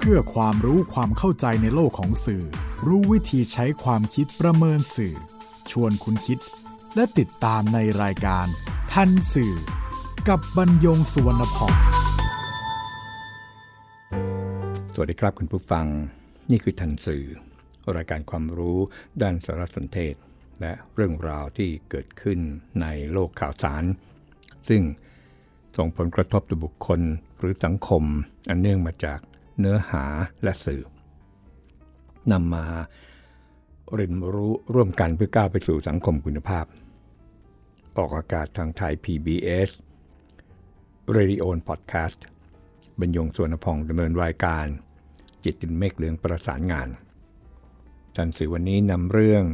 เพื่อความรู้ความเข้าใจในโลกของสื่อ รู้วิธีใช้ความคิดประเมินสื่อ ชวนคุณคิด และติดตามในรายการ ทันสื่อ กับบรรยงสุวรรณพองสวัสดีครับคุณผู้ฟัง นี่คือทันสื่อ รายการความรู้ด้านสารสนเทศ และเรื่องราวที่เกิดขึ้นในโลกข่าวสาร ซึ่งส่งผลกระทบต่อบุคคลหรือสังคม อันเนื่องมาจาก เนื้อหาและสื่อนำมาเรียนรู้ร่วมกันเพื่อก้าวไปสู่สังคมคุณภาพ ออกอากาศทางไทย PBS Radio Podcast บรรยงสวนพองดำเนินรายการ จิตตินเมฆเหลืองประสานงานทันสื่อวันนี้นำเรื่อง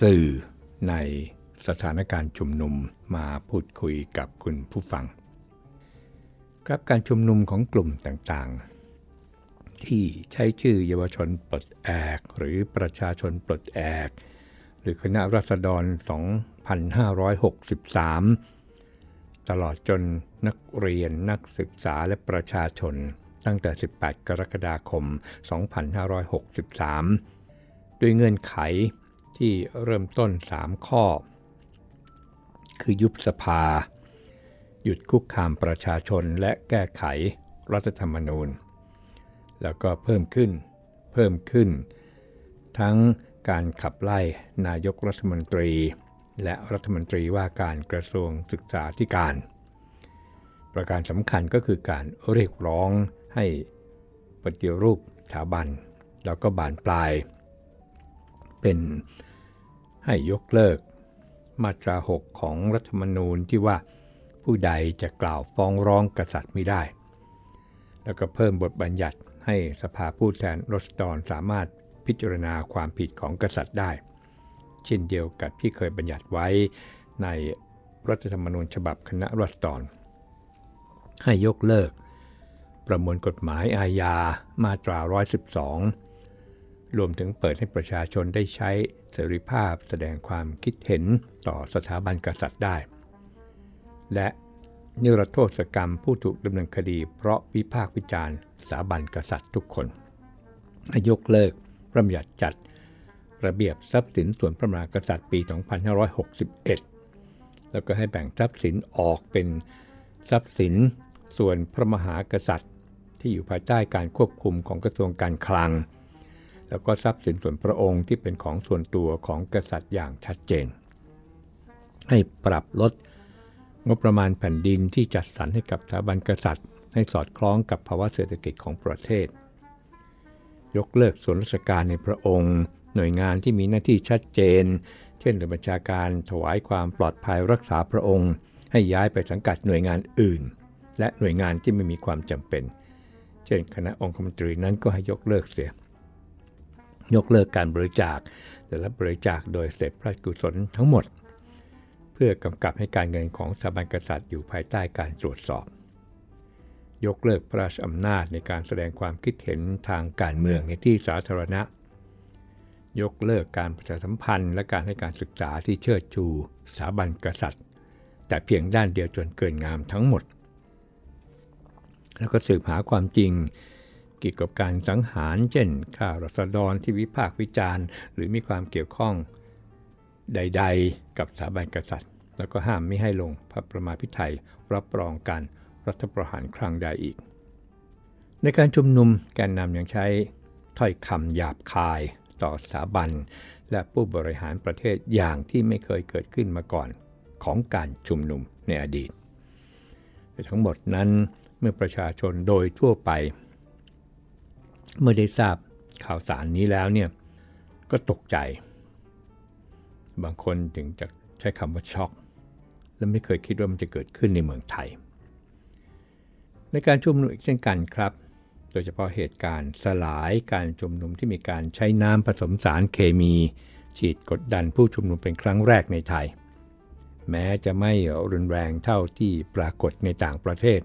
สื่อในสถานการณ์ชุมนุมมาพูดคุยกับคุณผู้ฟัง ครับการชุมนุมของกลุ่มต่างๆ ที่ใช้ชื่อเยาวชนปลดแอกหรือประชาชนปลดแอก หรือคณะรัษฎร 2563 ตลอดจนนักเรียนนักศึกษาและประชาชน ตั้งแต่ 18 กรกฎาคม 2563 ด้วยเงื่อนไขที่เริ่มต้น 3 ข้อ คือยุบสภา หยุดคุกคามประชาชนและแก้ไขรัฐธรรมนูญ แล้วก็เพิ่มขึ้น เพิ่มขึ้น ทั้งการขับไล่นายกรัฐมนตรี และรัฐมนตรีว่าการกระทรวงศึกษาธิการ ประการสำคัญก็คือการเรียกร้องให้ปฏิรูปสถาบัน แล้วก็บานปลาย เป็นให้ยกเลิกมาตรา 6 ของรัฐธรรมนูญที่ว่า ผู้ใดจะกล่าวฟ้องร้องกษัตริย์ไม่ได้ แล้วก็เพิ่มบทบัญญัติให้สภาผู้แทนรัษฎรสามารถพิจารณาความผิดของกษัตริย์ได้ เช่นเดียวกับที่เคยบัญญัติไว้ในรัฐธรรมนูญฉบับคณะรัษฎรให้ยกเลิก ประมวลกฎหมายอาญามาตรา 112 รวมถึงเปิดให้ประชาชนได้ใช้เสรีภาพแสดงความคิดเห็นต่อสถาบันกษัตริย์ได้ และนิรโทษกรรมผู้ถูกดำเนินคดี เพราะวิพากษ์วิจารณ์สถาบันกษัตริย์ทุกคนยกเลิกพระบัญญัติจัดระเบียบทรัพย์สินส่วนพระมหากษัตริย์ปี 2561 แล้วก็ให้แบ่งทรัพย์สินออกเป็นทรัพย์สินส่วนพระมหากษัตริย์ ที่อยู่ภายใต้การควบคุมของกระทรวงการคลัง แล้วก็ทรัพย์สินส่วนพระองค์ที่เป็นของส่วนตัวของกษัตริย์อย่างชัดเจน ให้ปรับลด งบประมาณแผ่นดินที่จัดสรรให้กับสถาบันกษัตริย์ ให้สอดคล้องกับภาวะเศรษฐกิจของประเทศ ยกเลิกส่วนราชการในพระองค์ หน่วยงานที่มีหน้าที่ชัดเจน เช่นหน่วยบัญชาการถวายความปลอดภัยรักษาพระองค์ ให้ย้ายไปสังกัดหน่วยงานอื่น และหน่วยงานที่ไม่มีความจำเป็น เช่นคณะองคมนตรีนั้นก็ให้ยกเลิกเสีย ยกเลิกการบริจาคแต่ละบริจาคโดยเสร็จพระกุศลทั้งหมด พื่อกำกับให้การเงินของสถาบันกษัตริย์อยู่ภายใต้การตรวจสอบ ยกเลิกพระราชอำนาจในการแสดงความคิดเห็นทางการเมืองในที่สาธารณะ ยกเลิกการประชาสัมพันธ์ และการให้การศึกษาที่เชิดชูสถาบันกษัตริย์ แต่เพียงด้านเดียวจนเกินงามทั้งหมด แล้วก็สืบหาความจริงเกี่ยวกับการสังหาร เช่นข่ารัษฎรที่วิพากษ์วิจารณ์ หรือมีความเกี่ยวข้องใด ๆ กับสถาบันกษัตริย์ แล้วก็ห้ามไม่ให้ลงพระประมาพิไทยรับรองการรัฐประหารครั้งใดอีก ในการชุมนุมแกนนำยังใช้ถ้อยคำหยาบคายต่อสถาบัน และผู้บริหารประเทศอย่างที่ไม่เคยเกิดขึ้นมาก่อนของการชุมนุมในอดีตแต่ทั้งหมดนั้นเมื่อประชาชนโดยทั่วไป เมื่อได้ทราบข่าวสารนี้แล้วเนี่ยก็ตกใจ บางคนถึงจะใช้คำว่าช็อก และไม่เคยคิดว่ามันจะเกิดขึ้นในเมืองไทย ในการชุมนุมอีกเช่นกันครับ โดยเฉพาะเหตุการณ์สลายการชุมนุมที่มีการใช้น้ำผสมสารเคมี ฉีดกดดันผู้ชุมนุมเป็นครั้งแรกในไทย แม้จะไม่รุนแรงเท่าที่ปรากฏในต่างประเทศ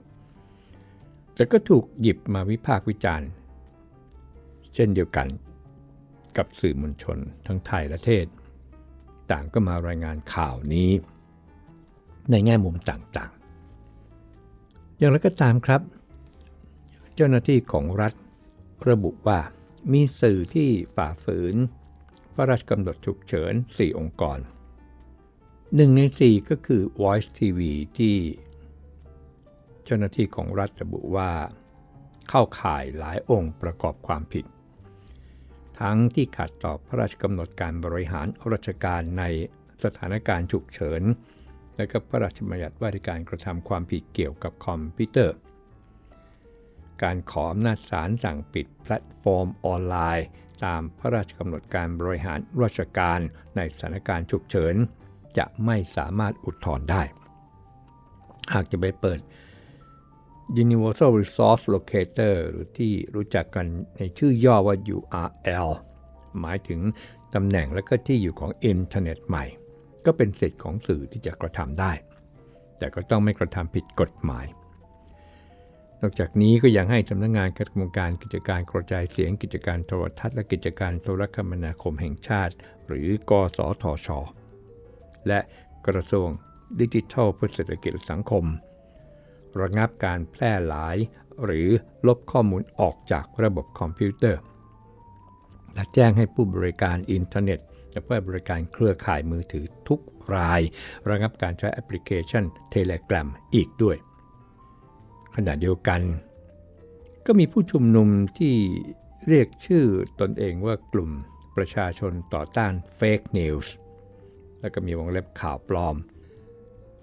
แต่ก็ถูกหยิบมาวิพากษ์วิจารณ์ เช่นเดียวกันกับสื่อมวลชนทั้งไทยและเทศ ต่างก็มารายงานข่าวนี้ ในแง่มุมต่างๆ อย่างไรก็ตามครับ เจ้าหน้าที่ของรัฐระบุว่ามีสื่อที่ฝ่าฝืน พระราชกำหนดฉุกเฉิน 4 องค์กร หนึ่งใน 4 ก็คือ Voice TV ที่เจ้าหน้าที่ของรัฐระบุว่า เข้าข่ายหลายองค์ประกอบความผิด ทั้งที่ขัดต่อพระราชกำหนดการบริหารราชการในสถานการณ์ฉุกเฉิน และก็พระราชบัญญัติว่าด้วยการกระทำความผิดเกี่ยวกับคอมพิวเตอร์ การขออำนาจศาลสั่งปิดแพลตฟอร์มออนไลน์ ตามพระราชกำหนดการบริหารราชการในสถานการณ์ฉุกเฉิน จะไม่สามารถอุทธรณ์ได้ หากจะไปเปิด Universal Resource Locator หรือที่รู้จักกันในชื่อย่อว่า URL หมายถึงตำแหน่งและก็ที่อยู่ของอินเทอร์เน็ตใหม่ ก็เป็นสิทธิ์ของสื่อที่จะกระทำได้ แต่ก็ต้องไม่กระทำผิดกฎหมาย นอกจากนี้ก็ยังให้สำนักงงานคณะกรรมการกิจการกระจายเสียงกิจการโทรทัศน์และกิจการโทรคมนาคมแห่งชาติ หรือกสทช และกระทรวงดิจิทัลเพื่อเศรษฐกิจและสังคม ระงับการแพร่หลายหรือลบข้อมูลออกจากระบบคอมพิวเตอร์ และแจ้งให้ผู้บริการอินเทอร์เน็ต และผู้บริการเครือข่ายมือถือทุกราย ระงับการใช้แอปพลิเคชัน Telegram อีกด้วย ขณะเดียวกัน ก็มีผู้ชุมนุมที่เรียกชื่อตนเองว่ากลุ่มประชาชนต่อต้านเฟกนิวส์แล้วก็มีวงเล็บข่าวปลอม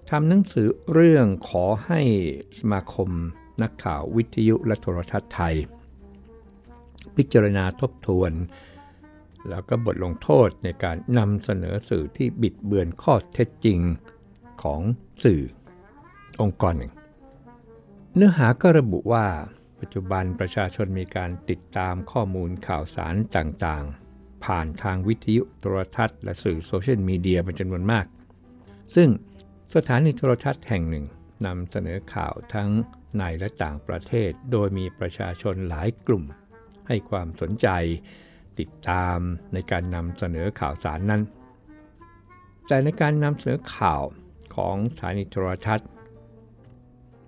ทำหนังสือเรื่องขอให้สมาคมนักข่าววิทยุและโทรทัศน์ไทย พิจารณาทบทวน แล้วก็บทลงโทษในการนำเสนอสื่อที่บิดเบือนข้อเท็จจริงของสื่อองค์กรหนึ่ง เนื้อหาก็ระบุว่าปัจจุบันประชาชนมีการติดตามข้อมูลข่าวสารต่างๆ ผ่านทางวิทยุโทรทัศน์และสื่อโซเชียลมีเดียเป็นจำนวนมาก ซึ่งสถานีโทรทัศน์แห่งหนึ่งนำเสนอข่าวทั้งในและต่างประเทศ โดยมีประชาชนหลายกลุ่ม ให้ความสนใจ ติดตามในการนำเสนอข่าวสารนั้น แต่ในการนำเสนอข่าวของสถานีโทรทัศน์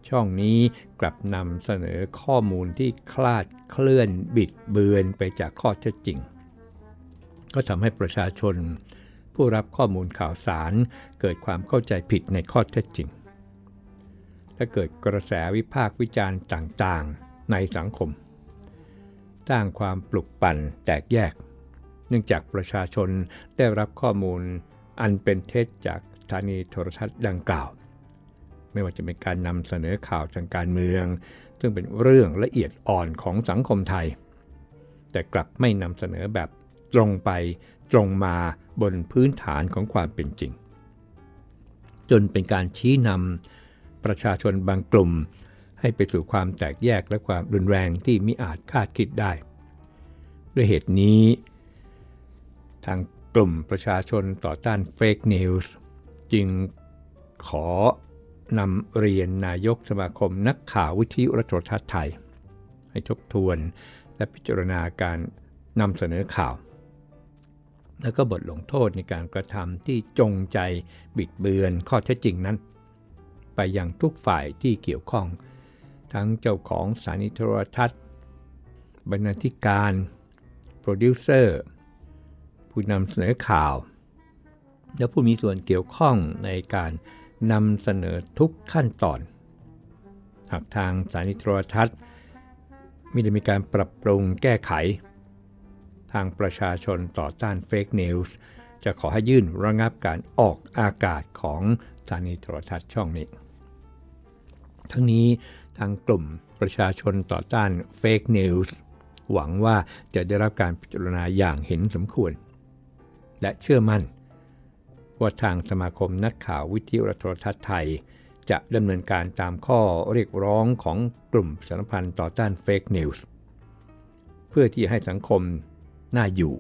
ช่องนี้กลับนำเสนอข้อมูลที่คลาดเคลื่อนบิดเบือนไปจากข้อเท็จจริง ก็ทำให้ประชาชน ผู้รับข้อมูลข่าวสารเกิดความเข้าใจผิดในข้อเท็จจริงและเกิดกระแสวิพากษ์วิจารณ์ต่างๆ ในสังคม สร้างความปลุกปั่นแตกแยก เนื่องจากประชาชนได้รับข้อมูลอันเป็นเท็จจากสถานีโทรทัศน์ดังกล่าว ไม่ว่าจะเป็นการนำเสนอข่าวทางการเมือง ซึ่งเป็นเรื่องละเอียดอ่อนของสังคมไทย แต่กลับไม่นำเสนอแบบตรงไปตรงมาบนพื้นฐานของความเป็นจริง จนเป็นการชี้นำประชาชนบางกลุ่ม ให้ไปสู่ความแตกแยกและความรุนแรงที่มิอาจคาดคิดได้ ด้วยเหตุนี้ ทางกลุ่มประชาชนต่อต้านเฟกนิวส์จึงขอนำเรียนนายกสมาคมนักข่าววิทยุและโทรทัศน์ไทย ให้ทบทวนและพิจารณาการนำเสนอข่าว แล้วก็บทลงโทษในการกระทำที่จงใจบิดเบือนข้อเท็จจริงนั้น ไปยังทุกฝ่ายที่เกี่ยวข้อง ทั้งเจ้าของสถานีโทรทัศน์ บรรณาธิการ โปรดิวเซอร์ ผู้นำเสนอข่าว และผู้มีส่วนเกี่ยวข้องในการนำเสนอทุกขั้นตอน หากทางสถานีโทรทัศน์ไม่ได้มีการปรับปรุงแก้ไข ทางประชาชนต่อต้าน fake news จะขอให้ยื่นระงับการออกอากาศของสถานีโทรทัศน์ช่องนี้ ทั้งนี้ ทางกลุ่มประชาชนต่อต้าน fake news หวังว่าจะได้รับการพิจารณาอย่างเห็นสมควร และเชื่อมั่น ว่าทางสมาคมนักข่าววิทยุโทรทัศน์ไทย จะดำเนินการตามข้อเรียกร้องของกลุ่มประชาชนต่อต้าน fake news เพื่อที่ให้สังคมน่าอยู่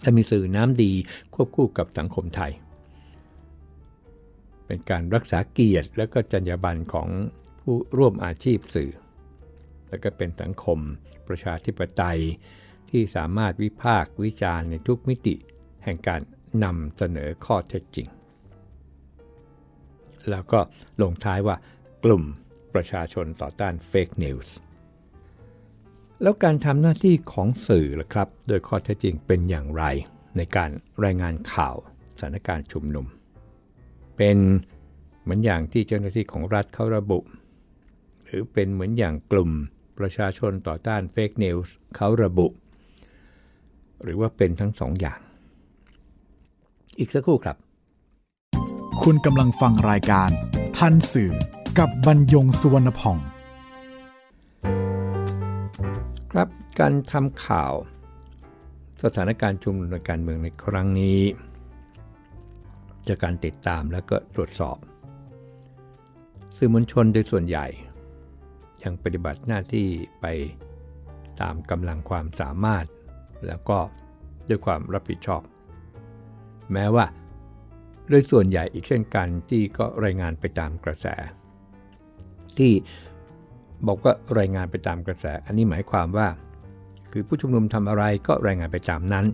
และมีสื่อน้ำดีควบคู่กับสังคมไทย เป็นการรักษาเกียรติและก็จรรยาบรรณของผู้ร่วมอาชีพสื่อ และก็เป็นสังคมประชาธิปไตย ที่สามารถวิพากษ์วิจารณ์ในทุกมิติแห่งการนำเสนอข้อเท็จจริง แล้วก็ลงท้ายว่ากลุ่มปประชาชนต่อต้านเฟกนิวส์แล้วการทำหน้าที่ของสื่อล่ะครับ โดยข้อเท็จจริงเป็นอย่างไรในการรายงานข่าวสถานการณ์ชุมนุม เป็นเหมือนอย่างที่เจ้าหน้าที่ของรัฐเขาระบุ หรือเป็นเหมือนอย่างกลุ่มประชาชนต่อต้านเฟกนิวส์เขาระบุ หรือว่าเป็นทั้งสองอย่าง อีกสักครู่ครับ คุณกำลังฟังรายการทันสื่อกับบรรยงสุวรรณพอง ครับการทำข่าว สถานการณ์ชุมนุมการเมืองในครั้งนี้ จากการติดตามและก็ตรวจสอบ สื่อมวลชนโดยส่วนใหญ่ ยังปฏิบัติหน้าที่ไปตามกำลังความสามารถ แล้วก็ด้วยความรับผิดชอบ แม้ว่าโดยส่วนใหญ่อีกเช่นกันที่ก็รายงานไปตามกระแส ที่บอกว่ารายงานไปตามกระแส อันนี้หมายความว่า คือผู้ชุมนุมทำอะไรก็รายงานไปตามนั้น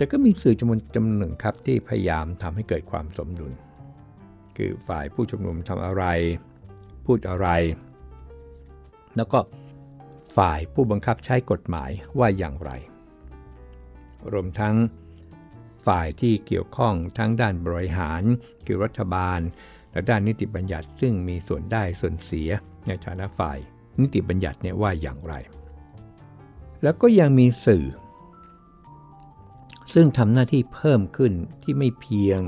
แต่ก็มีสื่อจำนวนจำนวนหนึ่งครับที่พยายามทำให้เกิดความสมดุล คือฝ่ายผู้ชุมนุมทำอะไร พูดอะไร แล้วก็ฝ่ายผู้บังคับใช้กฎหมายว่าอย่างไร รวมทั้งฝ่ายที่เกี่ยวข้องทั้งด้านบริหารคือรัฐบาล และด้านนิติบัญญัติซึ่งมีส่วนได้ส่วนเสียในฐานะฝ่ายนิติบัญญัติเนี่ยว่าอย่างไร แล้วก็ยังมีสื่อ ซึ่งทำหน้าที่เพิ่มขึ้นที่ไม่เพียง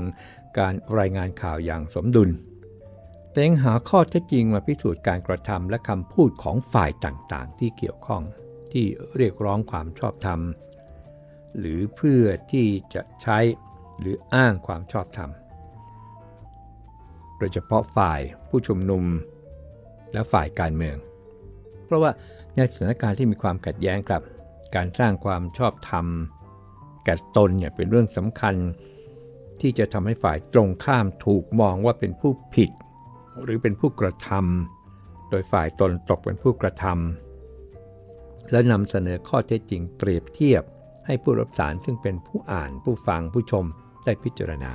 การรายงานข่าวอย่างสมดุล แต่ยังหาข้อเท็จจริงมาพิสูจน์การกระทำและคำพูดของฝ่ายต่างๆ ที่เกี่ยวข้องที่เรียกร้องความชอบธรรม หรือเพื่อที่จะใช้หรืออ้างความชอบธรรม โดยเฉพาะฝ่ายผู้ชุมนุมและฝ่ายการเมือง เพราะว่าในสถานการณ์ที่มีความขัดแย้งกับ การสร้างความชอบธรรม แก่ตนเนี่ยเป็นเรื่องสำคัญ ที่จะทำให้ฝ่ายตรงข้ามถูกมองว่าเป็นผู้ผิด หรือเป็นผู้กระทำโดยฝ่ายตนตกเป็นผู้กระทำและนำเสนอข้อเท็จจริงเปรียบเทียบ ให้ผู้รับสารซึ่งเป็นผู้อ่านผู้ฟังผู้ชมได้พิจารณา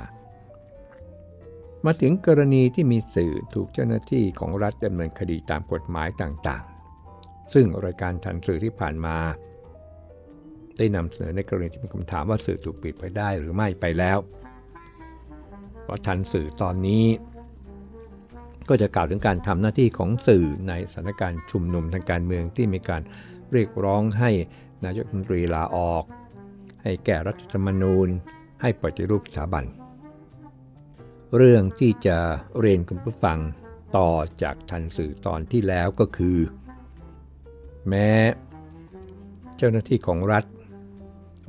มาถึงกรณีที่มีสื่อถูกเจ้าหน้าที่ของรัฐดำเนินคดีตามกฎหมายต่างๆ ซึ่งรายการทันสื่อที่ผ่านมา ได้นำเสนอในกรณีที่มีคำถามว่าสื่อถูกปิดไปได้หรือไม่ไปแล้ว เพราะทันสื่อตอนนี้ ก็จะกล่าวถึงการทำหน้าที่ของสื่อในสถานการณ์ชุมนุมทางการเมืองที่มีการเรียกร้องให้นายกรัฐมนตรีลาออก ให้แก้รัฐธรรมนูญ ให้ปฏิรูปสถาบัน เรื่องที่จะเรียนคุณผู้ฟังต่อจากทันสื่อตอนที่แล้วก็คือ แม้ เจ้าหน้าที่ของรัฐ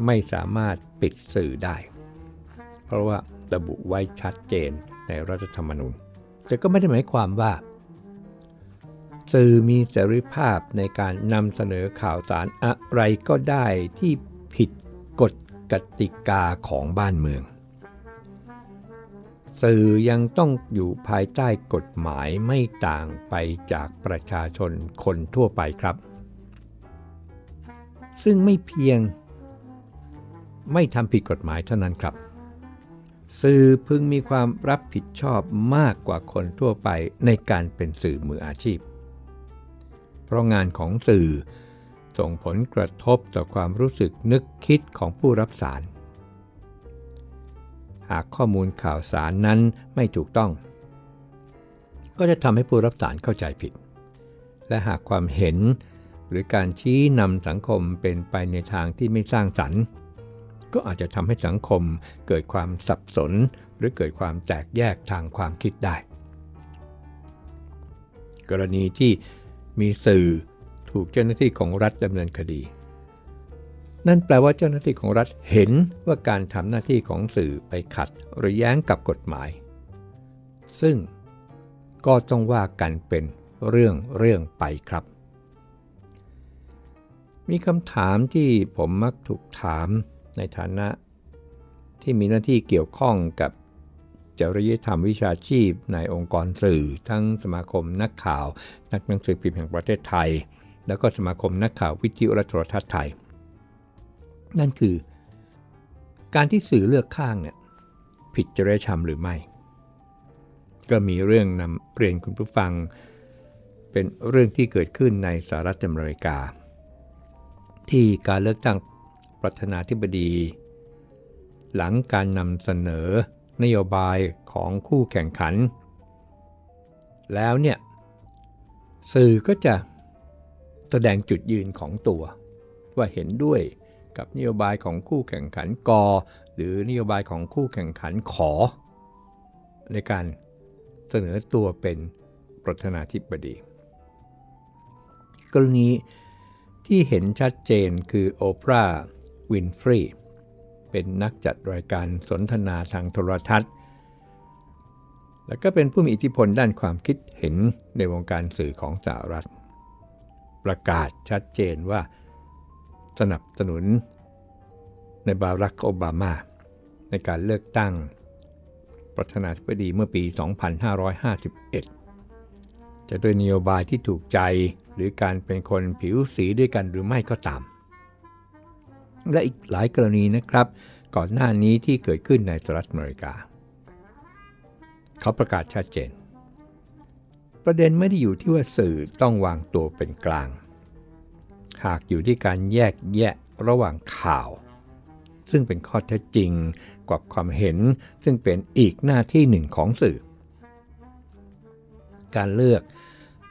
ไม่สามารถปิดสื่อได้ เพราะว่าระบุไว้ชัดเจนในรัฐธรรมนูญ แต่ก็ไม่ได้หมายความว่า สื่อมีเสรีภาพในการนำเสนอข่าวสารอะไรก็ได้ที่ผิดกฎกติกาของบ้านเมือง สื่อยังต้องอยู่ภายใต้กฎหมายไม่ต่างไปจากประชาชนคนทั่วไปครับ ซึ่งไม่เพียง ไม่ทำผิดกฎหมายเท่านั้นครับ สื่อพึงมีความรับผิดชอบมากกว่าคนทั่วไปในการเป็นสื่อมืออาชีพ เพราะงานของสื่อส่งผลกระทบต่อความรู้สึกนึกคิดของผู้รับสาร หากข้อมูลข่าวสารนั้นไม่ถูกต้อง ก็จะทำให้ผู้รับสารเข้าใจผิด และหากความเห็นหรือการชี้นำสังคมเป็นไปในทางที่ไม่สร้างสรรค์ ก็อาจจะทำให้สังคมเกิดความสับสน หรือเกิดความแตกแยกทางความคิดได้ กรณีที่มีสื่อถูกเจ้าหน้าที่ของรัฐดำเนินคดี นั่นแปลว่าเจ้าหน้าที่ของรัฐเห็นว่าการทำหน้าที่ของสื่อไปขัดหรือแย้งกับกฎหมาย ซึ่งก็ต้องว่ากันเป็นเรื่องเรื่องไปครับ มีคำถามที่ผมมักถูกถาม ในฐานะที่มีหน้าที่เกี่ยวข้องกับจริยธรรมวิชาชีพ ในองค์กรสื่อ ทั้งสมาคมนักข่าว นักหนังสือพิมพ์แห่งประเทศไทย แล้วก็สมาคมนักข่าววิทยุและโทรทัศน์ไทย นั่นคือ การที่สื่อเลือกข้างเนี่ยผิดจริยธรรมหรือไม่ ก็มีเรื่องนำเรียนคุณผู้ฟัง เป็นเรื่องที่เกิดขึ้นในสหรัฐอเมริกา ที่การเลือกตั้ง ประธานาธิบดี หลังการนำเสนอนโยบายของคู่แข่งขัน แล้วเนี่ย สื่อก็จะแสดงจุดยืนของตัว ว่าเห็นด้วยกับนโยบายของคู่แข่งขันกอหรือนโยบายของคู่แข่งขันขอ ในการเสนอตัวเป็นประธานาธิบดี กรณีที่เห็นชัดเจนคือโอปราห์ วินฟรีเป็นนักจัดรายการสนทนาทางโทรทัศน์ และก็เป็นผู้มีอิทธิพลด้านความคิดเห็นในวงการสื่อของสหรัฐ ประกาศชัดเจนว่าสนับสนุนในบารักโอบามา ในการเลือกตั้ง ประธานาธิบดีเมื่อปี 2551 จะด้วยนโยบายที่ถูกใจหรือการเป็นคนผิวสีด้วยกันหรือไม่ก็ตาม และอีกหลายกรณีนะครับ ก่อนหน้านี้ที่เกิดขึ้นในสหรัฐอเมริกา เขาประกาศชัดเจน ประเด็นไม่ได้อยู่ที่ว่าสื่อต้องวางตัวเป็นกลาง หากอยู่ที่การแยกแยะระหว่างข่าว ซึ่งเป็นข้อเท็จจริงกับความเห็นซึ่งเป็นอีกหน้าที่หนึ่งของสื่อ การเลือก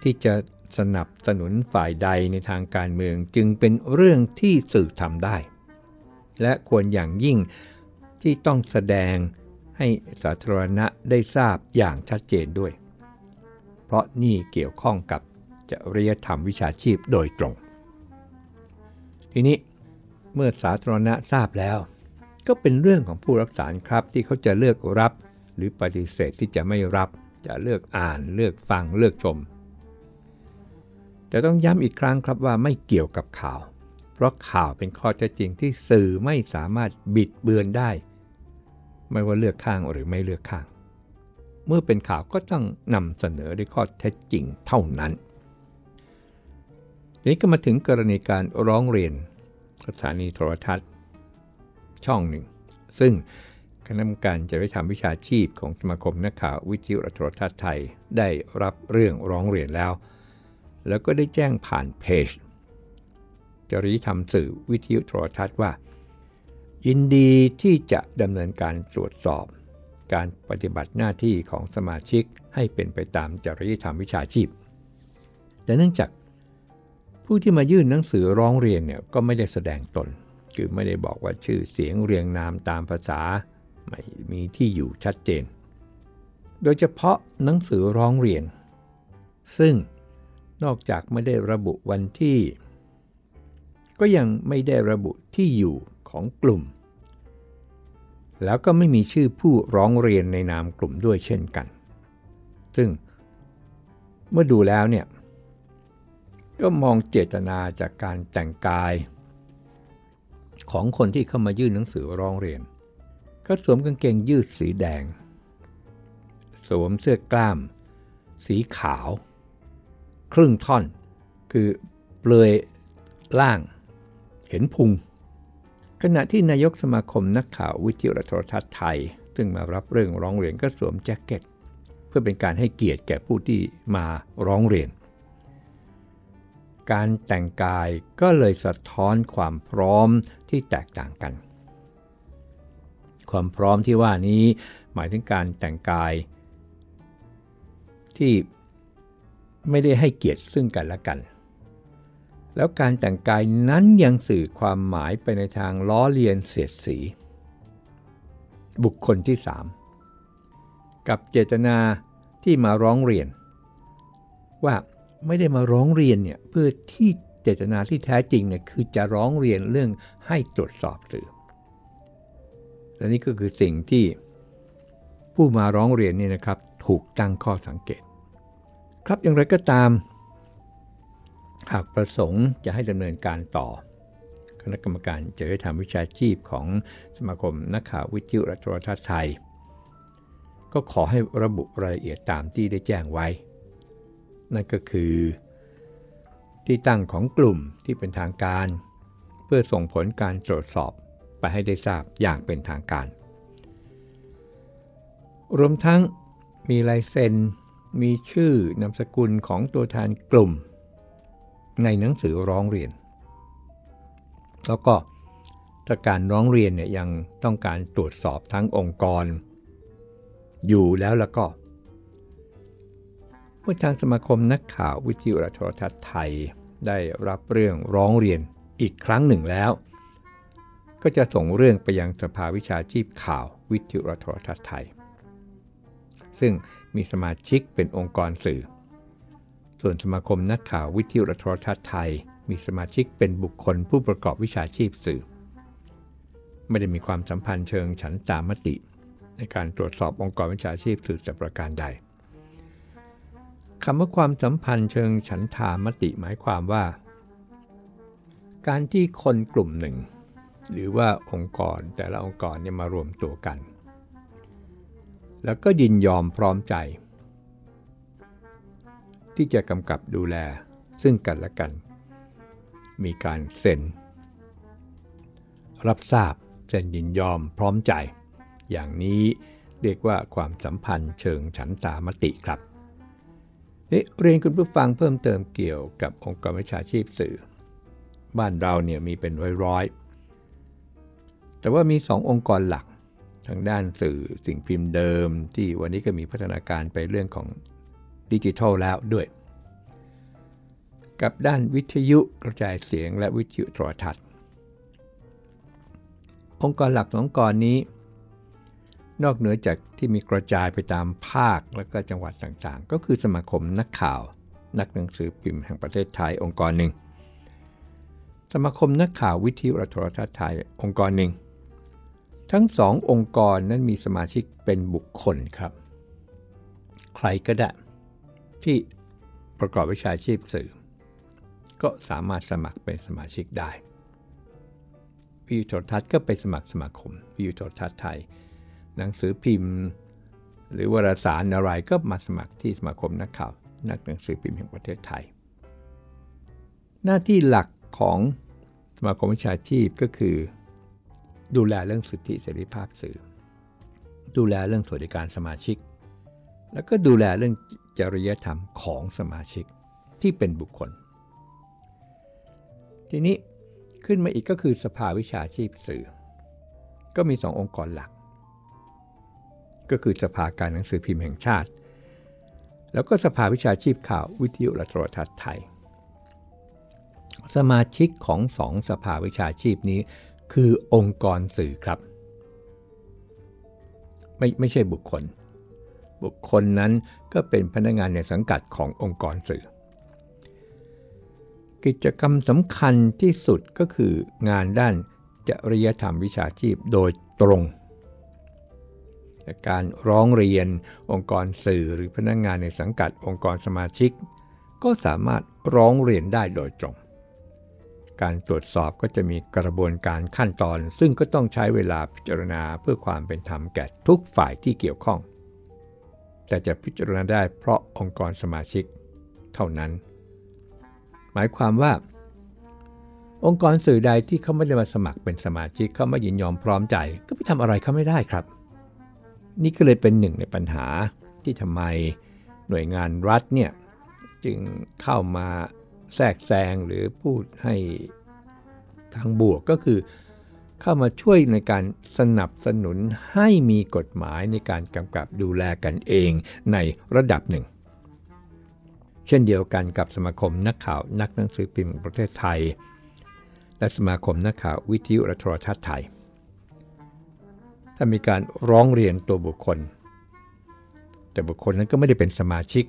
ที่จะสนับสนุนฝ่ายใดในทางการเมืองจึงเป็นเรื่องที่สื่อทำได้ และควรอย่างยิ่งที่ต้องแสดงให้สาธารณะได้ทราบอย่างชัดเจนด้วย เพราะนี่เกี่ยวข้องกับจริยธรรมวิชาชีพโดยตรง ทีนี้เมื่อสาธารณะทราบแล้ว ก็เป็นเรื่องของผู้รับสารครับที่เขาจะเลือกรับหรือปฏิเสธที่จะไม่รับจะเลือกอ่านเลือกฟังเลือกชม จะต้องย้ำอีกครั้งครับว่าไม่เกี่ยวกับข่าว เพราะข่าวเป็นข้อเท็จจริงที่สื่อไม่สามารถบิดเบือนได้ ไม่ว่าเลือกข้างหรือไม่เลือกข้าง เมื่อเป็นข่าวก็ต้องนำเสนอด้วยข้อเท็จจริงเท่านั้นนี้ก็มาถึงกรณีการร้องเรียนสถานีโทรทัศน์ ช่องหนึ่ง ซึ่งคณะกรรมการจริยธรรมวิชาชีพของสมาคมนักข่าววิทยุโทรทัศน์ไทย ได้รับเรื่องร้องเรียนแล้ว แล้วก็ได้แจ้งผ่านเพจ จริยธรรมสื่อวิทยุโทรทัศน์ว่า ยินดีที่จะดำเนินการตรวจสอบ การปฏิบัติหน้าที่ของสมาชิกให้เป็นไปตามจริยธรรมวิชาชีพ แต่เนื่องจากผู้ที่มายื่นหนังสือร้องเรียนเนี่ยก็ไม่ได้แสดงตน คือไม่ได้บอกว่าชื่อเสียงเรียงนามตามภาษา ไม่มีที่อยู่ชัดเจน โดยเฉพาะหนังสือร้องเรียน ซึ่งนอกจากไม่ได้ระบุวันที่ ก็ยังไม่ได้ระบุที่อยู่ของกลุ่ม แล้วก็ไม่มีชื่อผู้ร้องเรียนในนามกลุ่มด้วยเช่นกัน ซึ่งเมื่อดูแล้วเนี่ยก็มองเจตนาจากการแต่งกาย ของคนที่เข้ามายื่นหนังสือร้องเรียนเขาสวมกางเกงยืดสีแดง สวมเสื้อกล้าม สีขาว ครึ่งท่อน คือเปลือยล่าง เห็นพุง ขณะที่นายกสมาคมนักข่าววิทยุโทรทัศน์ไทย ซึ่งมารับเรื่องร้องเรียนก็สวมแจ็คเก็ต เพื่อเป็นการให้เกียรติแก่ผู้ที่มาร้องเรียน การแต่งกายก็เลยสะท้อนความพร้อมที่แตกต่างกัน ความพร้อมที่ว่านี้หมายถึงการแต่งกาย ที่ไม่ได้ให้เกียรติซึ่งกันและกัน แล้วการแต่งกายนั้นยังสื่อความหมายไปในทางล้อเลียนเสียดสี บุคคลที่ 3 กับเจตนาที่มาร้องเรียน ว่าไม่ได้มาร้องเรียนเนี่ยเพื่อที่เจตนาที่แท้จริงเนี่ยคือจะร้องเรียนเรื่องให้ตรวจสอบสื่อ และนี่ก็คือสิ่งที่ผู้มาร้องเรียนนี่นะครับถูกตั้งข้อสังเกต ครับอย่างไรก็ตาม หากประสงค์จะให้ดำเนินการต่อ คณะกรรมการจริยธรรมวิชาชีพของสมาคมนักข่าววิทยุและโทรทัศน์ไทย ก็ขอให้ระบุรายละเอียดตามที่ได้แจ้งไว้ นั่นก็คือ ที่ตั้งของกลุ่มที่เป็นทางการ เพื่อส่งผลการตรวจสอบไปให้ได้ทราบอย่างเป็นทางการ รวมทั้งมีลายเซ็น มีชื่อนามสกุลของตัวแทนกลุ่ม ในหนังสือร้องเรียน แล้วก็ถ้าการร้องเรียนเนี่ยยังต้องการตรวจสอบทั้งองค์กร อยู่แล้วแล้วก็เมื่อทางสมาคมนักข่าววิทยุและโทรทัศน์ไทยได้รับเรื่องร้องเรียนอีกครั้งหนึ่งแล้ว ก็จะส่งเรื่องไปยังสภาวิชาชีพข่าววิทยุและโทรทัศน์ไทย ซึ่งมีสมาชิกเป็นองค์กรสื่อ ส่วนสมาคมนักข่าววิทยุและโทรทัศน์ไทย มีสมาชิกเป็นบุคคลผู้ประกอบวิชาชีพสื่อ ไม่ได้มีความสัมพันธ์เชิงฉันตามติ ในการตรวจสอบองค์กรวิชาชีพสื่อแต่ประการใดคำว่าความสัมพันธ์เชิงฉันทามติหมายความว่า การที่คนกลุ่มหนึ่ง หรือว่าองค์กรแต่ละองค์กรเนี่ยมารวมตัวกัน แล้วก็ยินยอมพร้อมใจ ที่จะกำกับดูแลซึ่งกันและกัน มีการเซ็น รับทราบเซ็นยินยอมพร้อมใจ อย่างนี้เรียกว่าความสัมพันธ์เชิงฉันตามติครับนี่เรียนคุณผู้ฟังเพิ่มเติมเกี่ยวกับองค์กรวิชาชีพสื่อ บ้านเราเนี่ยมีเป็นร้อยๆ แต่ว่ามี2องค์กรหลักทางด้านสื่อสิ่งพิมพ์เดิมที่วันนี้ก็มีพัฒนาการไปเรื่องของ ดิจิทัลแล้วด้วย กับด้านวิทยุกระจายเสียงและวิทยุโทรทัศน์ องค์กรหลักขององค์กรนี้ นอกเหนือจากที่มีกระจายไปตามภาคและก็จังหวัดต่างๆ ก็คือสมาคมนักข่าว นักหนังสือพิมพ์แห่งประเทศไทยองค์กรหนึ่ง สมาคมนักข่าววิทยุและโทรทัศน์ไทยองค์กรหนึ่งทั้งสององค์กรนั้นมีสมาชิกเป็นบุคคลครับ ใครก็ได้ ที่ประกอบวิชาชีพสื่อ ก็สามารถสมัครเป็นสมาชิกได้ วิทยุโทรทัศน์ก็ไปสมัครสมาคม วิทยุโทรทัศน์ไทย หนังสือพิมพ์ หรือวารสารอะไรก็มาสมัครที่สมาคมนักข่าว นักหนังสือพิมพ์แห่งประเทศไทย หน้าที่หลักของสมาคมวิชาชีพก็คือ ดูแลเรื่องสิทธิเสรีภาพสื่อ ดูแลเรื่องสวัสดิการสมาชิก แล้วก็ดูแลเรื่องจริยธรรมของสมาชิกที่เป็นบุคคล ทีนี้ขึ้นมาอีกก็คือสภาวิชาชีพสื่อ ก็มีสององค์กรหลัก ก็คือสภาการหนังสือพิมพ์แห่งชาติ แล้วก็สภาวิชาชีพข่าววิทยุและโทรทัศน์ไทย สมาชิกของสองสภาวิชาชีพนี้คือองค์กรสื่อครับ ไม่ไม่ใช่บุคคล บุคคลนั้นก็เป็นพนักงานในสังกัดขององค์กรสื่อ กิจกรรมสำคัญที่สุดก็คืองานด้านจริยธรรมวิชาชีพโดยตรงการร้องเรียนองค์กรสื่อหรือพนักงงานในสังกัดองค์กรสมาชิก ก็สามารถร้องเรียนได้โดยตรง การตรวจสอบก็จะมีกระบวนการขั้นตอน ซึ่งก็ต้องใช้เวลาพิจารณาเพื่อความเป็นธรรมแก่ทุกฝ่ายที่เกี่ยวข้อง แต่จะพิจารณาได้เพราะองค์กรสมาชิกเท่านั้น หมายความว่า องค์กรสื่อใดที่เขาไม่ได้มาสมัครเป็นสมาชิกเขาไม่ยินยอมพร้อมใจ ก็ไปทำอะไรเขาไม่ได้ครับ นี่ก็เลยเป็นหนึ่งในปัญหาที่ทำไมหน่วยงานรัฐเนี่ยจึงเข้ามาแทรกแซงหรือพูดให้ทางบวกก็คือ เข้ามาช่วยในการสนับสนุนให้มีกฎหมายในการกำกับดูแลกันเองในระดับหนึ่ง เช่นเดียวกันกับสมาคมนักข่าวนักหนังสือพิมพ์ประเทศไทย และสมาคมนักข่าววิทยุและโทรทัศน์ไทย ถ้ามีการร้องเรียนตัวบุคคล แต่บุคคลนั้นก็ไม่ได้เป็นสมาชิก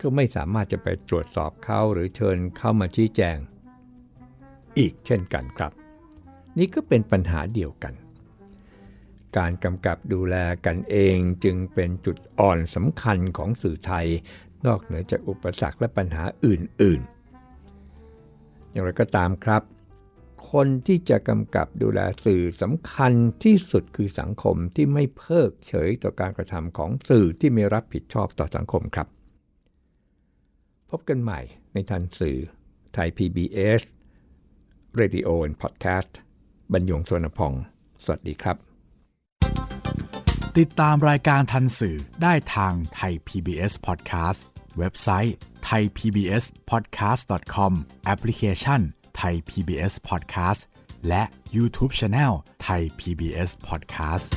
ก็ไม่สามารถจะไปตรวจสอบเขาหรือเชิญเข้ามาชี้แจง อีกเช่นกันครับ นี่ก็เป็นปัญหาเดียวกัน การกำกับดูแลกันเองจึงเป็นจุดอ่อนสำคัญของสื่อไทย นอกเหนือจากอุปสรรคและปัญหาอื่น ๆ อย่างไรก็ตามครับ คนที่จะกำกับดูแลสื่อสำคัญที่สุดคือสังคมที่ไม่เพิกเฉยต่อการกระทำของสื่อที่ไม่รับผิดชอบต่อสังคมครับ พบกันใหม่ในทันสื่อไทย PBS Radio and Podcast บรรยงสวนพอง สวัสดีครับ ติดตามรายการทันสื่อได้ทางไทย PBS Podcast เว็บไซต์ thaipbspodcast.com แอปพลิเคชัน Thai PBS Podcast และ YouTube Channel Thai PBS Podcast